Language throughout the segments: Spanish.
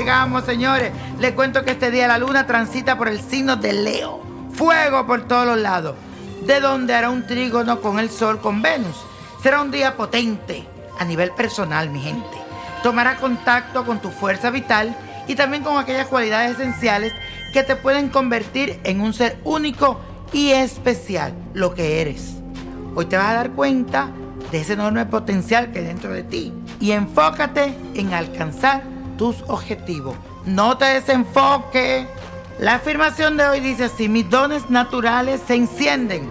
Llegamos, señores. Les cuento que este día la luna transita por el signo de Leo. Fuego por todos los lados. De donde hará un trígono con el sol con Venus. Será un día potente a nivel personal, mi gente. Tomará contacto con tu fuerza vital y también con aquellas cualidades esenciales que te pueden convertir en un ser único y especial, lo que eres. Hoy te vas a dar cuenta de ese enorme potencial que hay dentro de ti y enfócate en alcanzar tus objetivos. No te desenfoques. La afirmación de hoy dice así, mis dones naturales se encienden.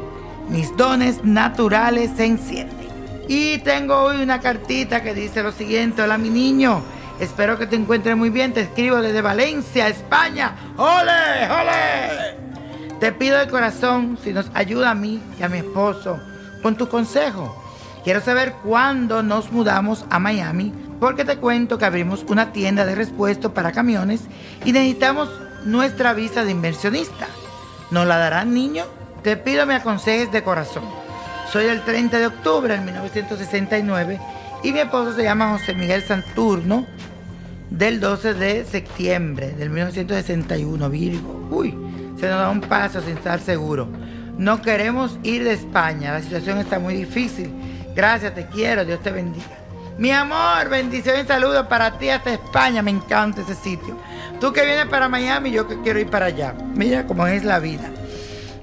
Mis dones naturales se encienden. Y tengo hoy una cartita que dice lo siguiente, hola mi niño, espero que te encuentres muy bien, te escribo desde Valencia, España. ¡Ole! ¡Ole! Te pido de corazón si nos ayuda a mí y a mi esposo con tu consejo. Quiero saber cuándo nos mudamos a Miami porque te cuento que abrimos una tienda de repuestos para camiones y necesitamos nuestra visa de inversionista. ¿Nos la darán, niño? Te pido me aconsejes de corazón. Soy el 30 de octubre de 1969 y mi esposo se llama José Miguel Santurno del 12 de septiembre del 1961, Virgo. Uy, se nos da un paso sin estar seguro. No queremos ir de España, la situación está muy difícil. Gracias, te quiero, Dios te bendiga. Mi amor, bendiciones y saludos para ti hasta España, me encanta ese sitio. Tú que vienes para Miami, yo que quiero ir para allá. Mira cómo es la vida.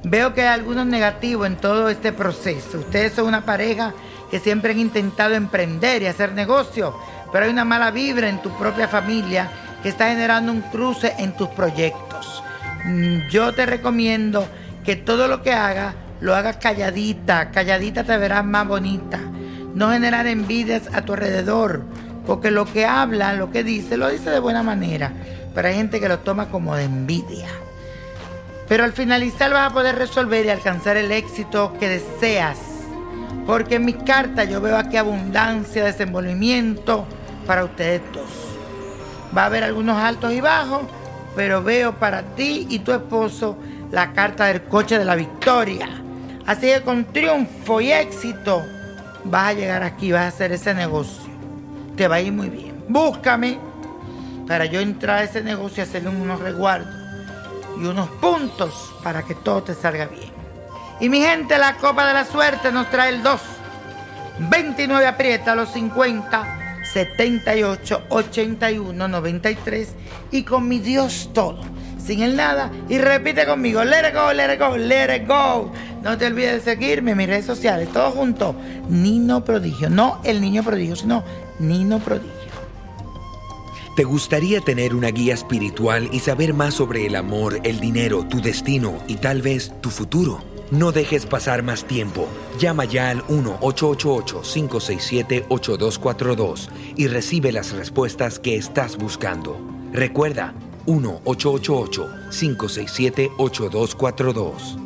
Veo que hay algunos negativos en todo este proceso. Ustedes son una pareja que siempre han intentado emprender y hacer negocio, pero hay una mala vibra en tu propia familia que está generando un cruce en tus proyectos. Mm, Yo te recomiendo que todo lo que hagas lo hagas calladita, calladita te verás más bonita. No generar envidias a tu alrededor, porque lo que habla, lo que dice, lo dice de buena manera, pero hay gente que lo toma como de envidia. Pero al finalizar vas a poder resolver y alcanzar el éxito que deseas. Porque en mi carta yo veo aquí abundancia, desenvolvimiento para ustedes dos. Va a haber algunos altos y bajos, pero veo para ti y tu esposo la carta del coche de la victoria. Así que con triunfo y éxito vas a llegar aquí, vas a hacer ese negocio. Te va a ir muy bien. Búscame para yo entrar a ese negocio y hacerle unos resguardos y unos puntos para que todo te salga bien. Y mi gente, la copa de la suerte nos trae el 2. 29 aprieta los 50, 78, 81, 93 y con mi Dios todo. Sin el nada y repite conmigo, let it go, let it go, let it go. No te olvides de seguirme en mis redes sociales, todo junto. Nino Prodigio, no el niño prodigio, sino Nino Prodigio. ¿Te gustaría tener una guía espiritual y saber más sobre el amor, el dinero, tu destino y tal vez tu futuro? No dejes pasar más tiempo. Llama ya al 1-888-567-8242 y recibe las respuestas que estás buscando. Recuerda, 1-888-567-8242.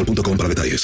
boostmobile.com para detalles.